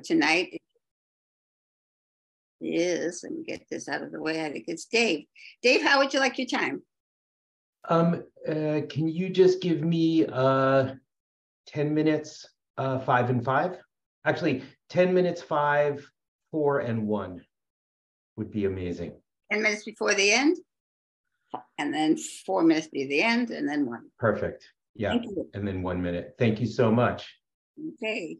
for tonight is, let me get this out of the way. I think it's Dave. Dave, how would you like your time? Um, uh, can you just give me uh, 10 minutes, uh, five and five? Actually, 10 minutes, five, four, and one would be amazing. 10 minutes before the end, and then four minutes be the end, and then one. Perfect. Yeah. And then one minute. Thank you so much. Okay.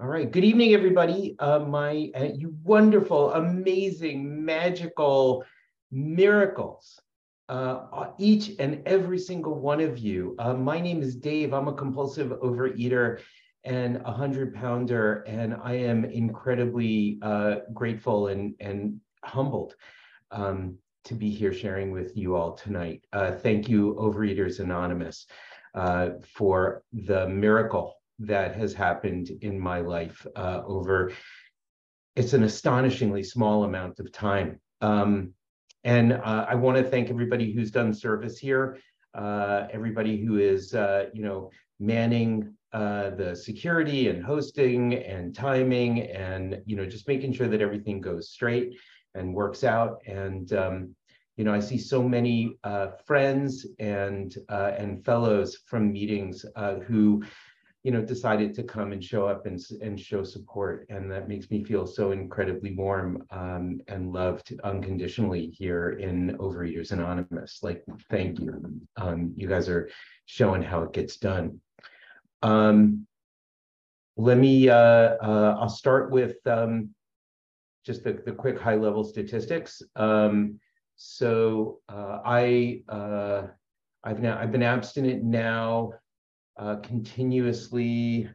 All right. Good evening, everybody. Uh, my uh, you wonderful, amazing, magical miracles. Uh, each and every single one of you. Uh, my name is Dave. I'm a compulsive overeater and a hundred pounder, and I am incredibly uh, grateful and and humbled um, to be here sharing with you all tonight. Uh, thank you, Overeaters Anonymous, uh, for the miracle that has happened in my life uh, over, it's an astonishingly small amount of time. Um, and uh, I want to thank everybody who's done service here, uh, everybody who is, uh, you know, manning uh, the security and hosting and timing and, you know, just making sure that everything goes straight and works out. And, um, you know, I see so many uh, friends and uh, and fellows from meetings who you know, decided to come and show up and, and show support. And that makes me feel so incredibly warm um, and loved unconditionally here in Overeaters Anonymous. Like, thank you. Um, you guys are showing how it gets done. Um, let me, uh, uh, I'll start with um, just the, the quick high level statistics. Um, so uh, I, uh, I've now, I've been abstinent now uh, continuously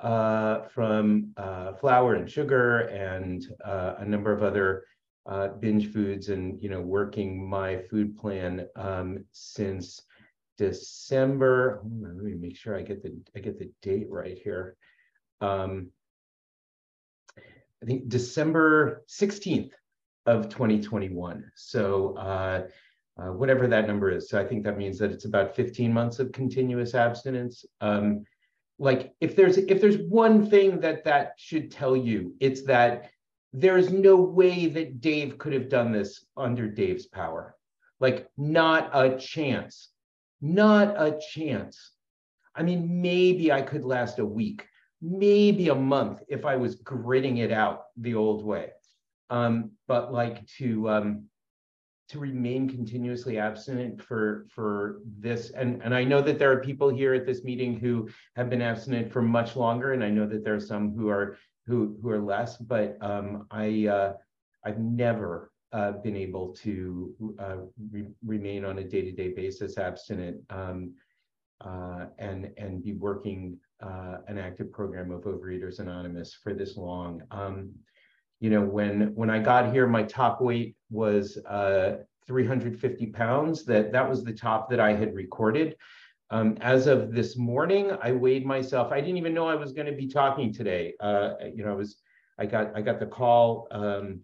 uh, from uh, flour and sugar and uh, a number of other uh, binge foods and you know working my food plan um, since December. let me make sure I get the I get the date right here. Um, I think December 16th of 2021. So uh, whatever that number is. So I think that means that it's about 15 months of continuous abstinence. Um, like if there's if there's one thing that that should tell you, it's that there is no way that Dave could have done this under Dave's power. Like not a chance, not a chance. I mean, maybe I could last a week, maybe a month if I was gritting it out the old way. Um, but like to um, to remain continuously abstinent for for this and and I know that there are people here at this meeting who have been abstinent for much longer and I know that there are some who are who who are less but um, I uh, I've never uh, been able to uh, re remain on a day-to-day -day basis abstinent um, uh, and and be working uh, an active program of Overeaters Anonymous for this long. Um, you know, when when I got here, my top weight was uh, 350 pounds. That that was the top that I had recorded. Um, as of this morning, I weighed myself. I didn't even know I was going to be talking today. Uh, you know, I was I got I got the call um,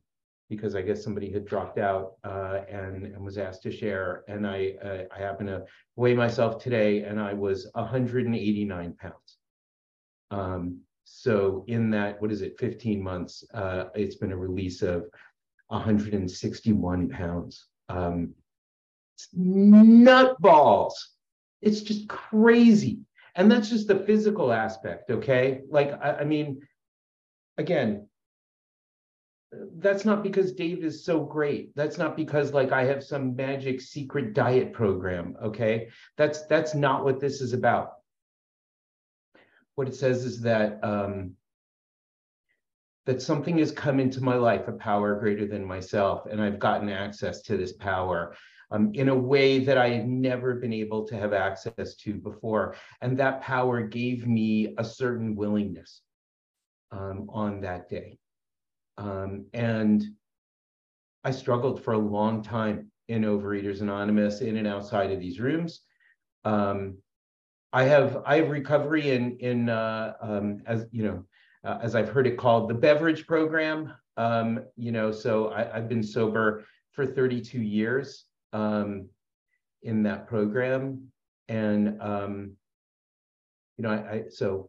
because I guess somebody had dropped out uh, and, and was asked to share. And I uh, I happened to weigh myself today, and I was 189 pounds. Um, so in that, what is it, 15 months, uh, it's been a release of 161 pounds. Um, it's nutballs. It's just crazy. And that's just the physical aspect, okay? Like, I, I mean, again, that's not because Dave is so great. That's not because like I have some magic secret diet program, okay? That's that's not what this is about what it says is that um, that something has come into my life, a power greater than myself, and I've gotten access to this power um, in a way that I had never been able to have access to before. And that power gave me a certain willingness um, on that day. Um, and I struggled for a long time in Overeaters Anonymous, in and outside of these rooms. Um, I have I have recovery in in uh, um, as you know uh, as I've heard it called the beverage program. Um, you know, so I, have been sober for 32 years um, in that program, and um, you know, I, I so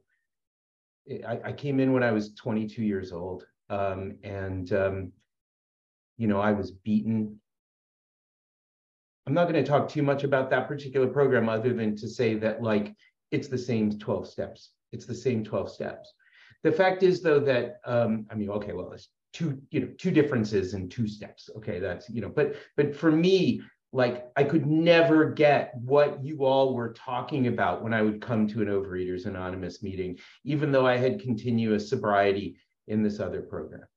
I, I, came in when I was 22 years old, um, and um, you know I was beaten. I'm not going to talk too much about that particular program, other than to say that like it's the same 12 steps. It's the same 12 steps. The fact is, though, that um, I mean, okay, well, it's two, you know, two differences in two steps. Okay, that's you know, but but for me, like I could never get what you all were talking about when I would come to an Overeaters Anonymous meeting, even though I had continuous sobriety in this other program.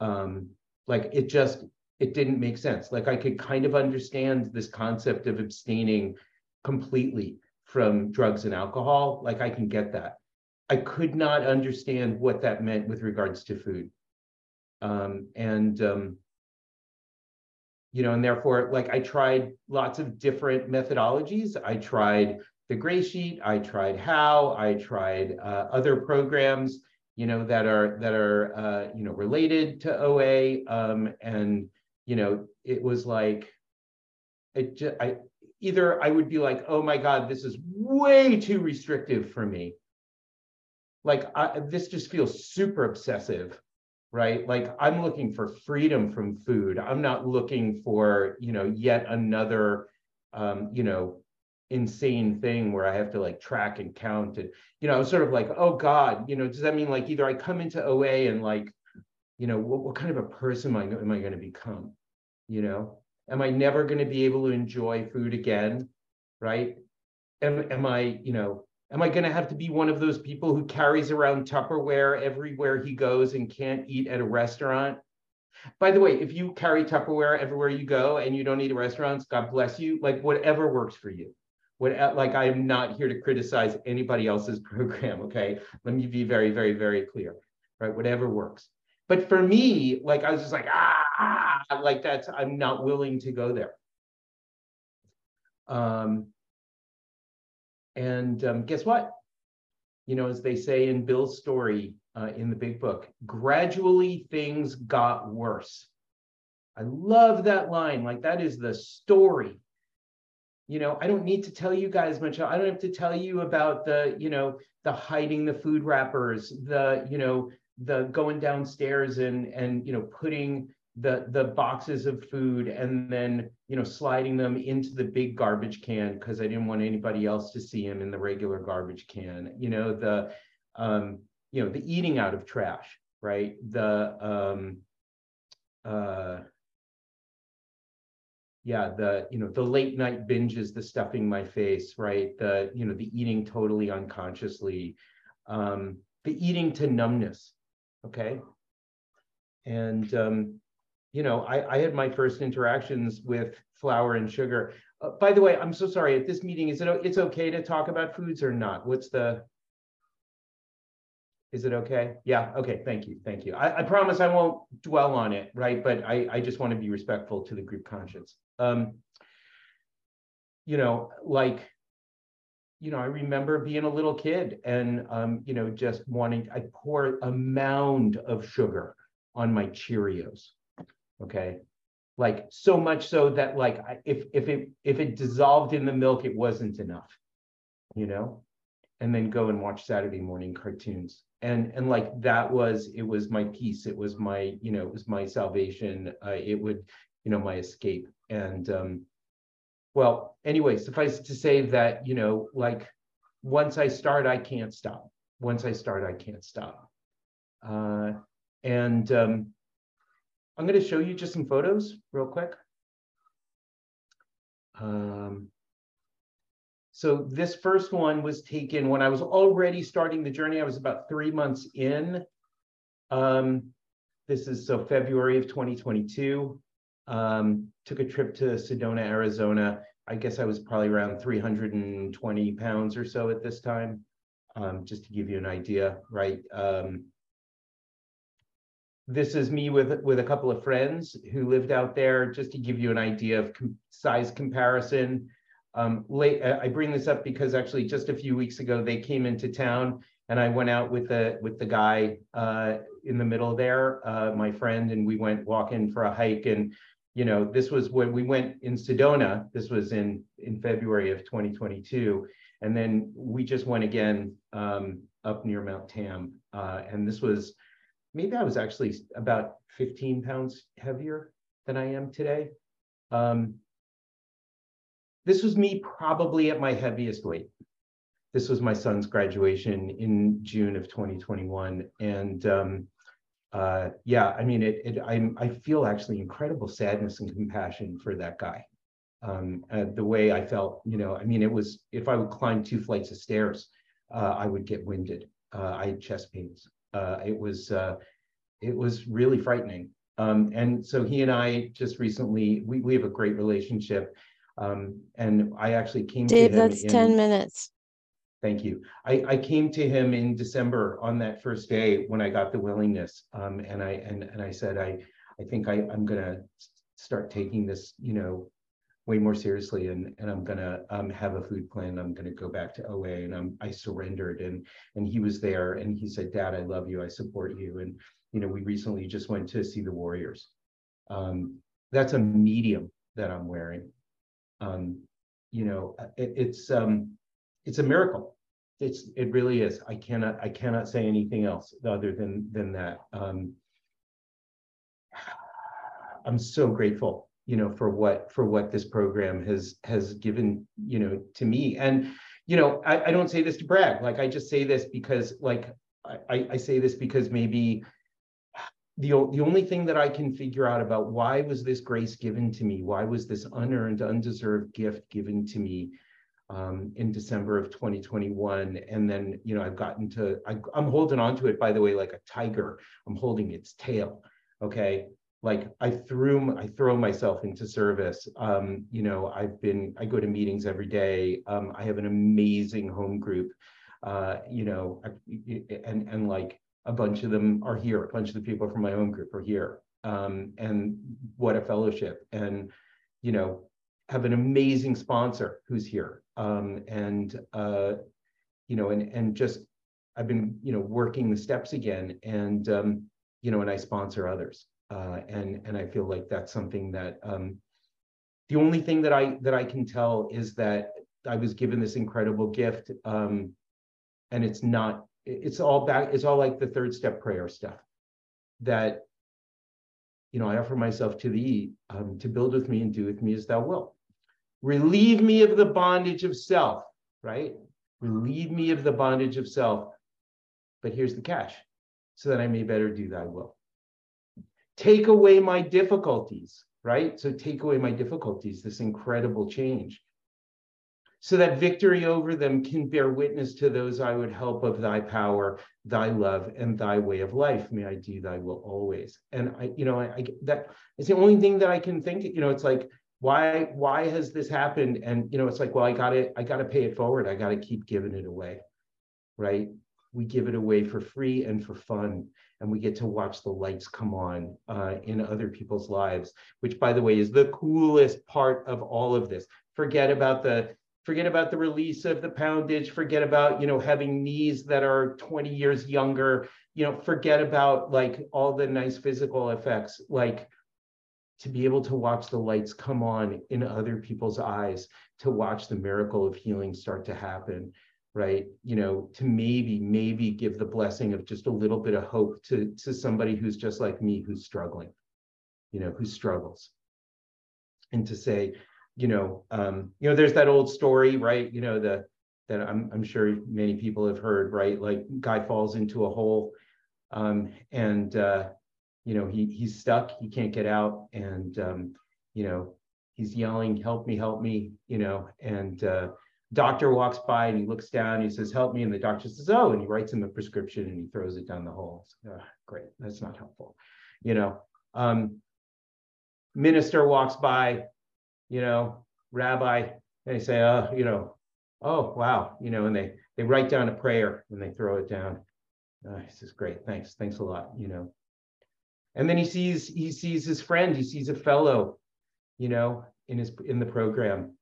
Um, like it just it didn't make sense. Like I could kind of understand this concept of abstaining completely from drugs and alcohol. Like I can get that. I could not understand what that meant with regards to food. Um, and um, you know, and therefore, like I tried lots of different methodologies. I tried the gray sheet, I tried how, I tried uh, other programs, you know, that are that are uh, you know related to OA, um, and you know, it was like, it just I either I would be like, oh my god, this is way too restrictive for me. Like I, this just feels super obsessive right like i'm looking for freedom from food i'm not looking for you know yet another um, you know insane thing where i have to like track and count and you know i was sort of like oh god you know does that mean like either i come into oa and like you know what, what kind of a person am i, am I going to become you know am i never going to be able to enjoy food again right am, am i you know Am I going to have to be one of those people who carries around Tupperware everywhere he goes and can't eat at a restaurant? By the way, if you carry Tupperware everywhere you go and you don't eat at restaurants, God bless you. Like whatever works for you. What like I am not here to criticize anybody else's program. Okay, let me be very, very, very clear. Right, whatever works. But for me, like I was just like ah, like that's I'm not willing to go there. Um, and um, guess what? You know, as they say in Bill's story uh, in the big book, gradually things got worse. I love that line. Like, that is the story. You know, I don't need to tell you guys much. I don't have to tell you about the, you know, the hiding the food wrappers, the, you know, the going downstairs and, and, you know, putting the the boxes of food and then you know sliding them into the big garbage can because I didn't want anybody else to see them in the regular garbage can. You know the um, you know the eating out of trash, right? The um, uh, yeah the you know the late night binges the stuffing my face right the you know the eating totally unconsciously um the eating to numbness okay and um you know, I, I had my first interactions with flour and sugar. Uh, by the way, I'm so sorry. At this meeting, is it it's okay to talk about foods or not? What's the? Is it okay? Yeah. Okay. Thank you. Thank you. I, I promise I won't dwell on it, right? But I I just want to be respectful to the group conscience. Um, you know, like you know, I remember being a little kid and, um, you know, just wanting, I pour a mound of sugar on my Cheerios, okay? Like so much so that like if if it if it dissolved in the milk it wasn't enough you know? And then go and watch saturday morning cartoons. And and like that was it was my peace. It was my you know it was my salvation. Uh, it would you know my escape. And um well anyway suffice to say that you know like once i start i can't stop once i start i can't stop uh and um I'm going to show you just some photos real quick. Um, so this first one was taken when I was already starting the journey. I was about three months in. Um, this is so February of 2022. Um, took a trip to Sedona, Arizona. I guess I was probably around 320 pounds or so at this time, um, just to give you an idea, right? Um, this is me with with a couple of friends who lived out there just to give you an idea of com size comparison um, late, uh, I bring this up because actually just a few weeks ago they came into town and I went out with the with the guy uh, in the middle there, uh, my friend, and we went walking for a hike. And you know, this was when we went in Sedona. This was in in February of 2022, and then we just went again um, up near Mount Tam. Uh, and this was, maybe I was actually about 15 pounds heavier than I am today. Um, this was me probably at my heaviest weight. This was my son's graduation in June of 2021. And um, uh, yeah, I mean, it, it, I, I feel actually incredible sadness and compassion for that guy. Um, uh, the way I felt, you know, I mean, it was, if I would climb two flights of stairs, uh, I would get winded. Uh, I had chest pains. Uh, it was, uh, it was really frightening. Um, and so he and I just recently, we, we have a great relationship. Um, and I actually came Dave, to him. that's in- 10 minutes. Thank you. I, I came to him in December on that first day when I got the willingness. Um, and I and, and I said, I, I think I, I'm gonna start taking this, you know, way more seriously and, and I'm gonna um, have a food plan. I'm gonna go back to OA and I'm, I surrendered and and he was there and he said, Dad, I love you. I support you. And you know, we recently just went to see the Warriors. Um, that's a medium that I'm wearing. Um, you know, it, it's um, it's a miracle. It's it really is. I cannot I cannot say anything else other than than that. Um, I'm so grateful, you know, for what for what this program has has given, you know, to me. And you know, I, I don't say this to brag. Like I just say this because, like, I, I say this because maybe the, the only thing that I can figure out about why was this grace given to me? Why was this unearned, undeserved gift given to me um, in December of 2021? And then, you know, I've gotten to, I, I'm holding on to it, by the way, like a tiger. I'm holding its tail. Okay. Like I threw, I throw myself into service. Um, you know, I've been, I go to meetings every day. Um, I have an amazing home group. Uh, you know, and and like a bunch of them are here. A bunch of the people from my own group are here. Um, and what a fellowship. And, you know, have an amazing sponsor who's here. Um, and, uh, you know, and, and just, I've been, you know, working the steps again and, um, you know, and I sponsor others. Uh, and, and I feel like that's something that, um, the only thing that I, that I can tell is that I was given this incredible gift. Um, and it's not it's all back it's all like the third step prayer stuff that you know i offer myself to thee um, to build with me and do with me as thou wilt relieve me of the bondage of self right relieve me of the bondage of self but here's the catch so that i may better do thy will take away my difficulties right so take away my difficulties this incredible change so that victory over them can bear witness to those I would help of thy power, thy love, and thy way of life. May I do thy will always. And I, you know, I, I that is the only thing that I can think. You know, it's like, why, why has this happened? And you know, it's like, well, I got to, I got to pay it forward. I got to keep giving it away, right? We give it away for free and for fun, and we get to watch the lights come on uh, in other people's lives. Which, by the way, is the coolest part of all of this. Forget about the forget about the release of the poundage forget about you know having knees that are 20 years younger you know forget about like all the nice physical effects like to be able to watch the lights come on in other people's eyes to watch the miracle of healing start to happen right you know to maybe maybe give the blessing of just a little bit of hope to to somebody who's just like me who's struggling you know who struggles and to say you know, um, you know, there's that old story, right? You know, the that I'm I'm sure many people have heard, right? Like guy falls into a hole, um, and uh, you know he he's stuck, he can't get out, and um, you know he's yelling, "Help me, help me!" You know, and uh, doctor walks by and he looks down, he says, "Help me," and the doctor says, "Oh," and he writes him a prescription and he throws it down the hole. Uh, great, that's not helpful, you know. Um, minister walks by, you know, rabbi, they say, oh, you know, oh, wow, you know, and they, they write down a prayer and they throw it down. Uh, he says, great, thanks, thanks a lot, you know. And then he sees, he sees his friend, he sees a fellow, you know, in his, in the program.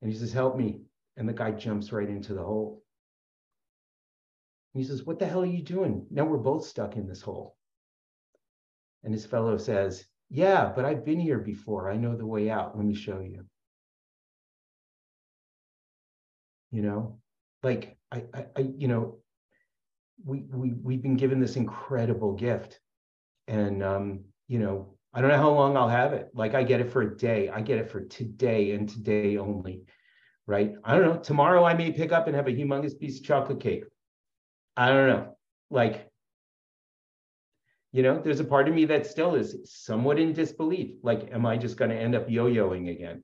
And he says, help me. And the guy jumps right into the hole. And he says, what the hell are you doing? Now we're both stuck in this hole. And his fellow says, yeah, but I've been here before. I know the way out. Let me show you. You know, like I, I, I you know, we, we, we've been given this incredible gift. And, um, you know, I don't know how long I'll have it. Like I get it for a day. I get it for today and today only, right? I don't know. Tomorrow I may pick up and have a humongous piece of chocolate cake. I don't know. Like, you know, there's a part of me that still is somewhat in disbelief. Like, am I just going to end up yo-yoing again?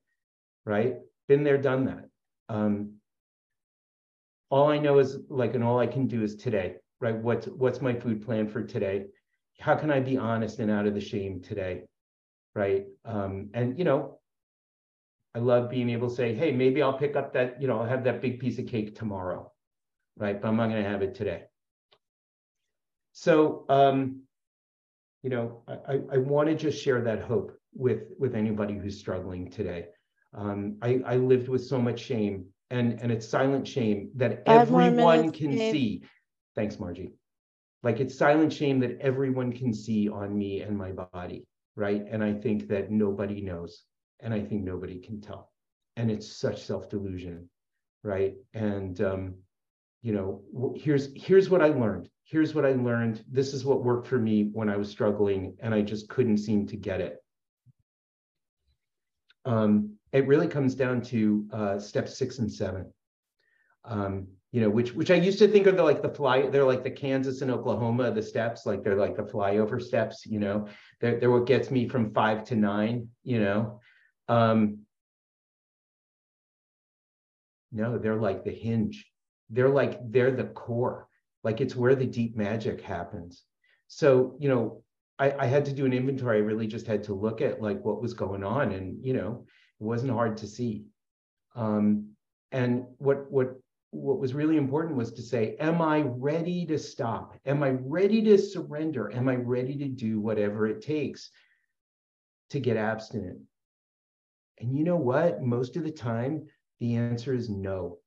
Right? Been there, done that. Um, all I know is like, and all I can do is today, right? What's what's my food plan for today? How can I be honest and out of the shame today? Right. Um, and you know, I love being able to say, hey, maybe I'll pick up that, you know, I'll have that big piece of cake tomorrow. Right. But I'm not gonna have it today. So um, you know, I, I want to just share that hope with with anybody who's struggling today. Um, I, I lived with so much shame and and it's silent shame that Five everyone can see. Thanks, Margie. Like it's silent shame that everyone can see on me and my body, right? And I think that nobody knows, and I think nobody can tell, and it's such self delusion, right? And um, you know, here's here's what I learned. Here's what I learned. This is what worked for me when I was struggling, and I just couldn't seem to get it. Um, it really comes down to uh, step six and seven. Um, you know, which which I used to think are the like the fly, they're like the Kansas and Oklahoma, the steps, like they're like the flyover steps, you know, they're, they're what gets me from five to nine, you know. Um, no, they're like the hinge. They're like they're the core. Like it's where the deep magic happens. So, you know, I, I had to do an inventory. I really just had to look at like what was going on, and you know, it wasn't hard to see. Um, and what what what was really important was to say, am I ready to stop? Am I ready to surrender? Am I ready to do whatever it takes to get abstinent? And you know what? Most of the time, the answer is no.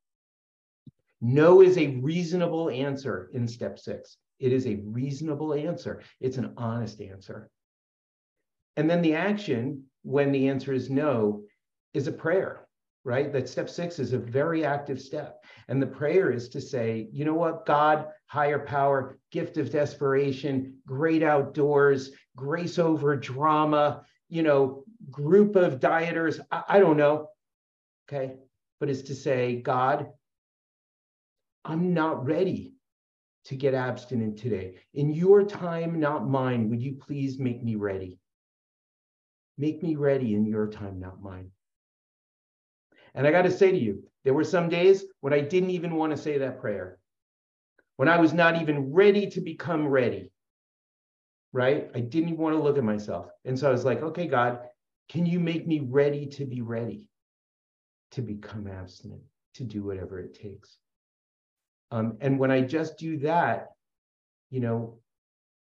No is a reasonable answer in step six. It is a reasonable answer. It's an honest answer. And then the action, when the answer is no, is a prayer, right? That step six is a very active step. And the prayer is to say, you know what, God, higher power, gift of desperation, great outdoors, grace over drama, you know, group of dieters, I, I don't know. Okay. But it's to say, God, I'm not ready to get abstinent today. In your time, not mine, would you please make me ready? Make me ready in your time, not mine. And I got to say to you, there were some days when I didn't even want to say that prayer, when I was not even ready to become ready, right? I didn't even want to look at myself. And so I was like, okay, God, can you make me ready to be ready to become abstinent, to do whatever it takes? Um, and when I just do that, you know,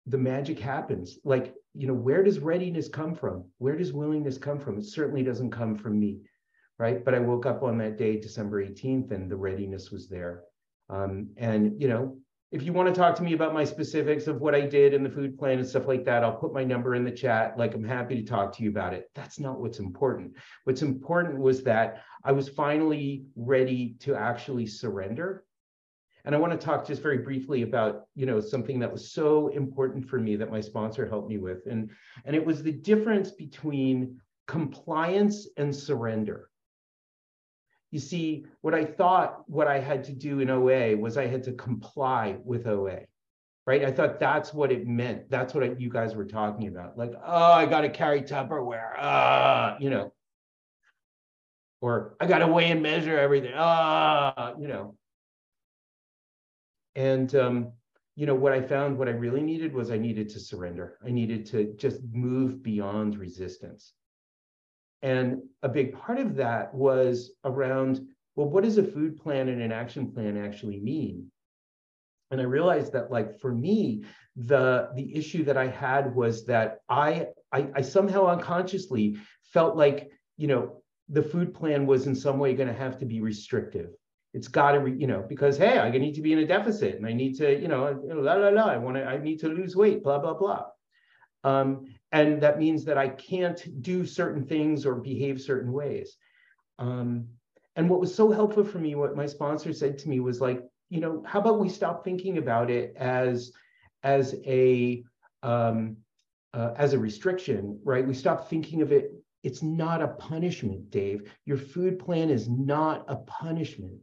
the magic happens. Like, you know, where does readiness come from? Where does willingness come from? It certainly doesn't come from me, right? But I woke up on that day, December 18th, and the readiness was there. Um, and, you know, if you want to talk to me about my specifics of what I did in the food plan and stuff like that, I'll put my number in the chat. Like, I'm happy to talk to you about it. That's not what's important. What's important was that I was finally ready to actually surrender and I want to talk just very briefly about, you know, something that was so important for me that my sponsor helped me with. And, and it was the difference between compliance and surrender. You see, what I thought what I had to do in OA was I had to comply with OA, right? I thought that's what it meant. That's what I, you guys were talking about. Like, oh, I got to carry Tupperware, ah, you know, or I got to weigh and measure everything, ah, you know. And um, you know what I found, what I really needed was I needed to surrender. I needed to just move beyond resistance. And a big part of that was around, well, what does a food plan and an action plan actually mean? And I realized that, like for me, the the issue that I had was that I I, I somehow unconsciously felt like you know the food plan was in some way going to have to be restrictive it's got to, you know, because hey, I need to be in a deficit and I need to, you know, la la la. I want to, I need to lose weight, blah blah blah. Um, and that means that I can't do certain things or behave certain ways. Um, and what was so helpful for me, what my sponsor said to me was like, you know, how about we stop thinking about it as as a um, uh, as a restriction, right? We stop thinking of it. It's not a punishment, Dave. Your food plan is not a punishment.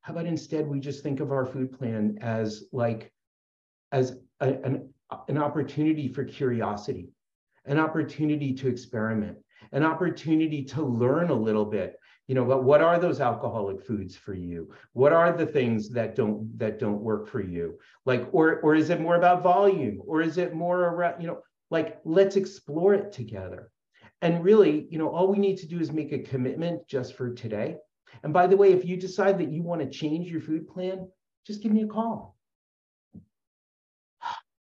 How about instead we just think of our food plan as like as a, an, an opportunity for curiosity, an opportunity to experiment, an opportunity to learn a little bit. You know but what are those alcoholic foods for you? What are the things that don't that don't work for you? Like or or is it more about volume? Or is it more around you know like let's explore it together. And really you know all we need to do is make a commitment just for today. And by the way if you decide that you want to change your food plan just give me a call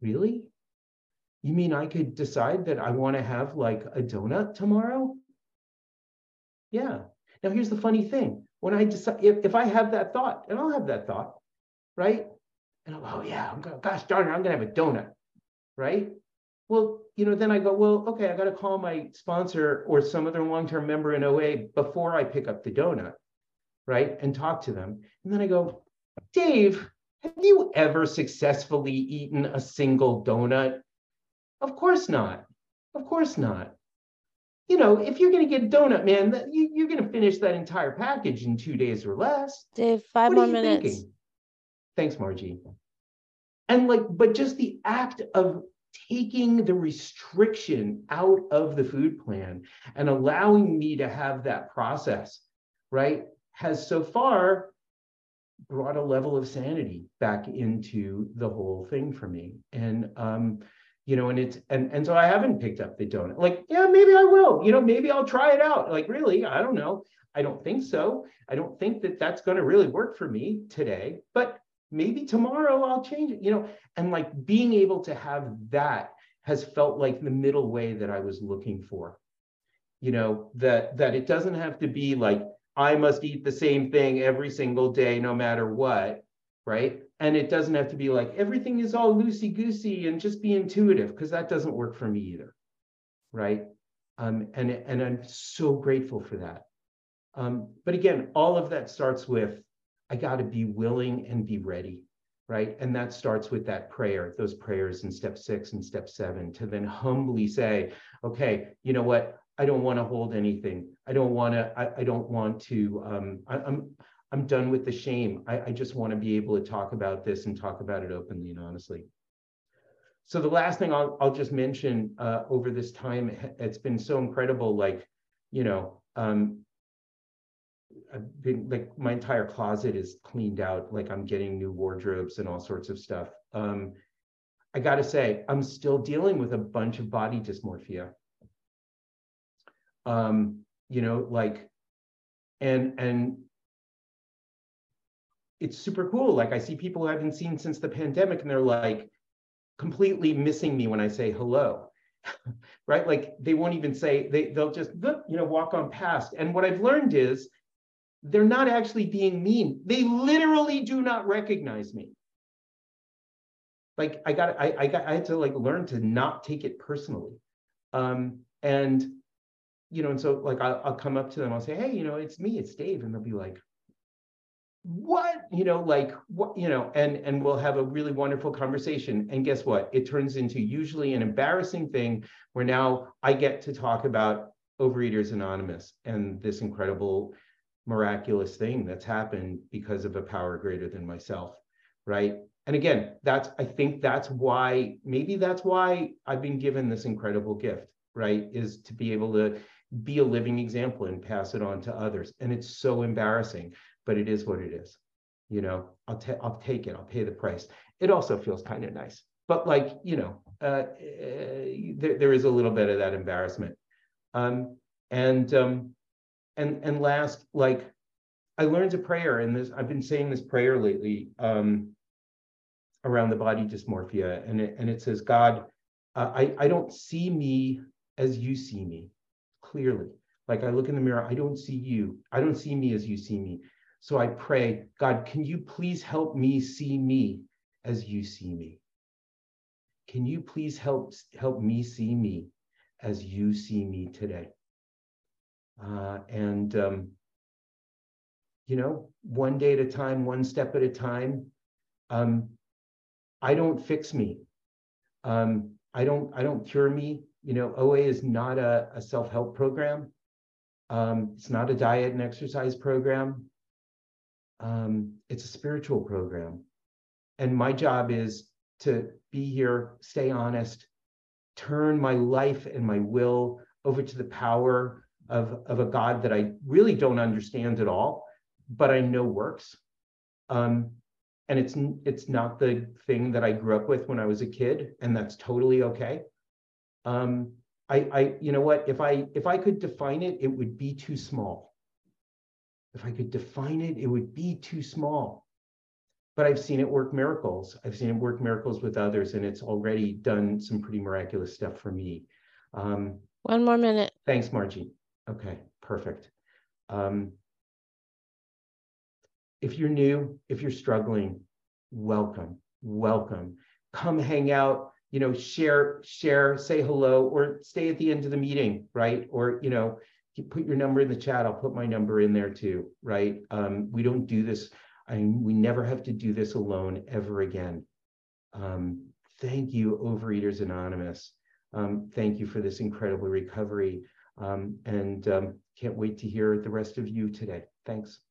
really you mean i could decide that i want to have like a donut tomorrow yeah now, here's the funny thing. When I decide, if, if I have that thought, and I'll have that thought, right? And I'm, oh yeah, I'm gonna, gosh darn it, I'm gonna have a donut, right? Well, you know, then I go, well, okay, I gotta call my sponsor or some other long-term member in OA before I pick up the donut, right? And talk to them. And then I go, Dave, have you ever successfully eaten a single donut? Of course not. Of course not you know, if you're going to get a donut, man, you, are going to finish that entire package in two days or less. Dave, five what more minutes. Thinking? Thanks, Margie. And like, but just the act of taking the restriction out of the food plan and allowing me to have that process, right, has so far brought a level of sanity back into the whole thing for me. And um, you know, and it's and and so I haven't picked up the donut. Like, yeah, maybe I will. You know, maybe I'll try it out. Like, really, I don't know. I don't think so. I don't think that that's going to really work for me today, but maybe tomorrow I'll change it. You know, and like being able to have that has felt like the middle way that I was looking for. You know, that that it doesn't have to be like I must eat the same thing every single day, no matter what, right? and it doesn't have to be like everything is all loosey goosey and just be intuitive because that doesn't work for me either right? Um, and and i'm so grateful for that. Um, but again all of that starts with i got to be willing and be ready right? And that starts with that prayer those prayers in step six and step seven to then humbly say okay you know what i don't want to hold anything i don't want to I, I don't want to um, I, i'm I'm done with the shame. I, I just want to be able to talk about this and talk about it openly and honestly. So the last thing I'll, I'll just mention uh, over this time, it's been so incredible. Like, you know, um, I've been like my entire closet is cleaned out. Like I'm getting new wardrobes and all sorts of stuff. Um, I got to say, I'm still dealing with a bunch of body dysmorphia. Um, you know, like, and and it's super cool. Like I see people I haven't seen since the pandemic and they're like completely missing me when I say hello. right? Like they won't even say they they'll just you know walk on past. And what I've learned is they're not actually being mean. They literally do not recognize me. Like I got I I got I had to like learn to not take it personally. Um and you know, and so like I'll, I'll come up to them, I'll say, hey, you know, it's me, it's Dave. And they'll be like, what? You know like what? You know and and we'll have a really wonderful conversation and guess what? It turns into usually an embarrassing thing where now i get to talk about overeaters anonymous and this incredible miraculous thing that's happened because of a power greater than myself right? And again that's i think that's why maybe that's why i've been given this incredible gift right is to be able to be a living example and pass it on to others and it's so embarrassing but it is what it is. You know, I'll, ta- I'll take it. I'll pay the price. It also feels kind of nice, but like you know, uh, uh, there, there is a little bit of that embarrassment. Um, and um, and and last, like I learned a prayer, and this I've been saying this prayer lately um, around the body dysmorphia, and it, and it says, God, uh, I I don't see me as you see me clearly. Like I look in the mirror, I don't see you. I don't see me as you see me. So I pray, God, can you please help me see me as you see me? Can you please help, help me see me as you see me today? Uh, and, um, you know, one day at a time, one step at a time. Um, I don't fix me. Um, I don't I don't cure me. You know, OA is not a, a self-help program. Um, it's not a diet and exercise program. Um, it's a spiritual program. And my job is to be here, stay honest, turn my life and my will over to the power of, of a God that I really don't understand at all, but I know works. Um, and it's it's not the thing that I grew up with when I was a kid, and that's totally okay. Um, I, I, you know what? If I if I could define it, it would be too small. If I could define it, it would be too small. But I've seen it work miracles. I've seen it work miracles with others, and it's already done some pretty miraculous stuff for me. Um, One more minute. Thanks, Margie. Okay, perfect. Um, if you're new, if you're struggling, welcome, welcome. Come hang out, you know, share, share, say hello, or stay at the end of the meeting, right? Or, you know, put your number in the chat. I'll put my number in there too, right? Um, we don't do this. I, mean, we never have to do this alone ever again. Um, thank you, Overeaters Anonymous. Um, thank you for this incredible recovery. Um, and um, can't wait to hear the rest of you today. Thanks.